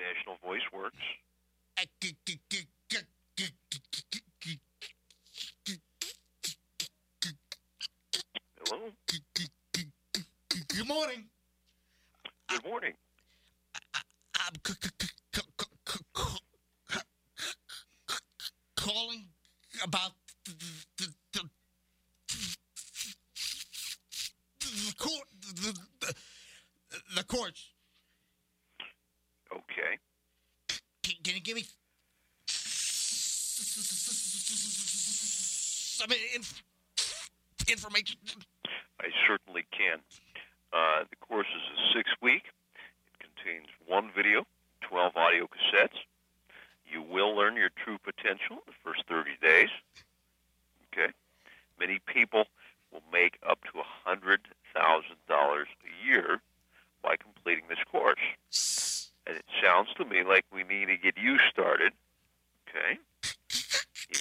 National Voice Works. Hello. Good morning. Good morning. C- c- c- c- c- calling about the the, the, the court the, the, the courts. Okay. Give me some inf- information? I certainly can. Uh, the course is a six week. It contains one video, 12 audio cassettes. You will learn your true potential in the first 30 days. Okay? Many people will make up to $100,000 a year by completing this course. And it sounds to me like we need to get you started. Okay?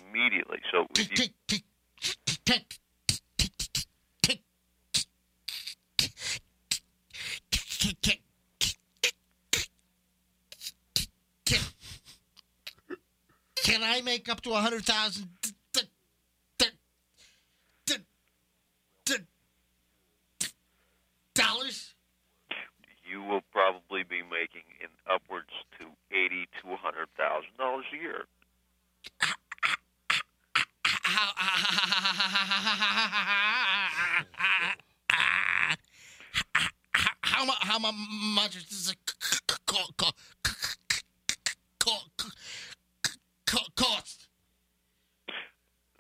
Immediately. So you, Can I make up to a hundred thousand dollars? you will probably be making in upwards eighty to a hundred thousand dollars a year. How, how, how much does it cost?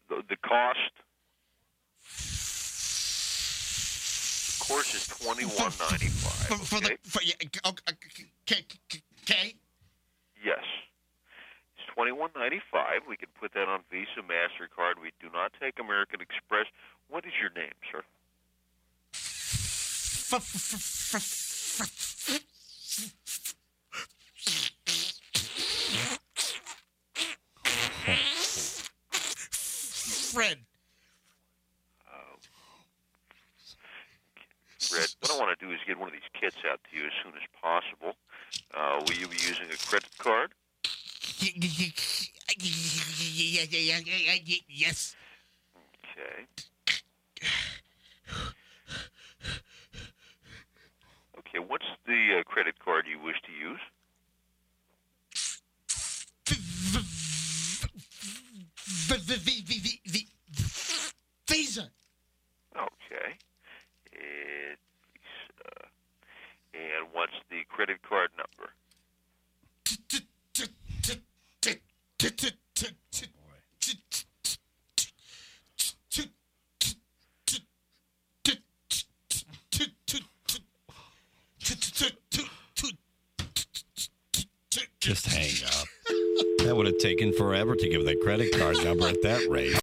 The, cost the course is twenty one ninety For, for Okay. the for yeah, okay, okay. Yes. It's twenty one ninety five. We can put that on Visa, Mastercard. We do not take American Express. What is your name, sir? Fred. Uh, Fred, what I want to do is get one of these kits out to you as soon as possible. Uh, will you be using a credit card? Yes. Okay. Okay, what's the uh, credit card you wish to use? Visa. Okay. It's, uh, and what's the credit card number? Just hang up. That would have taken forever to give that credit card number at that rate.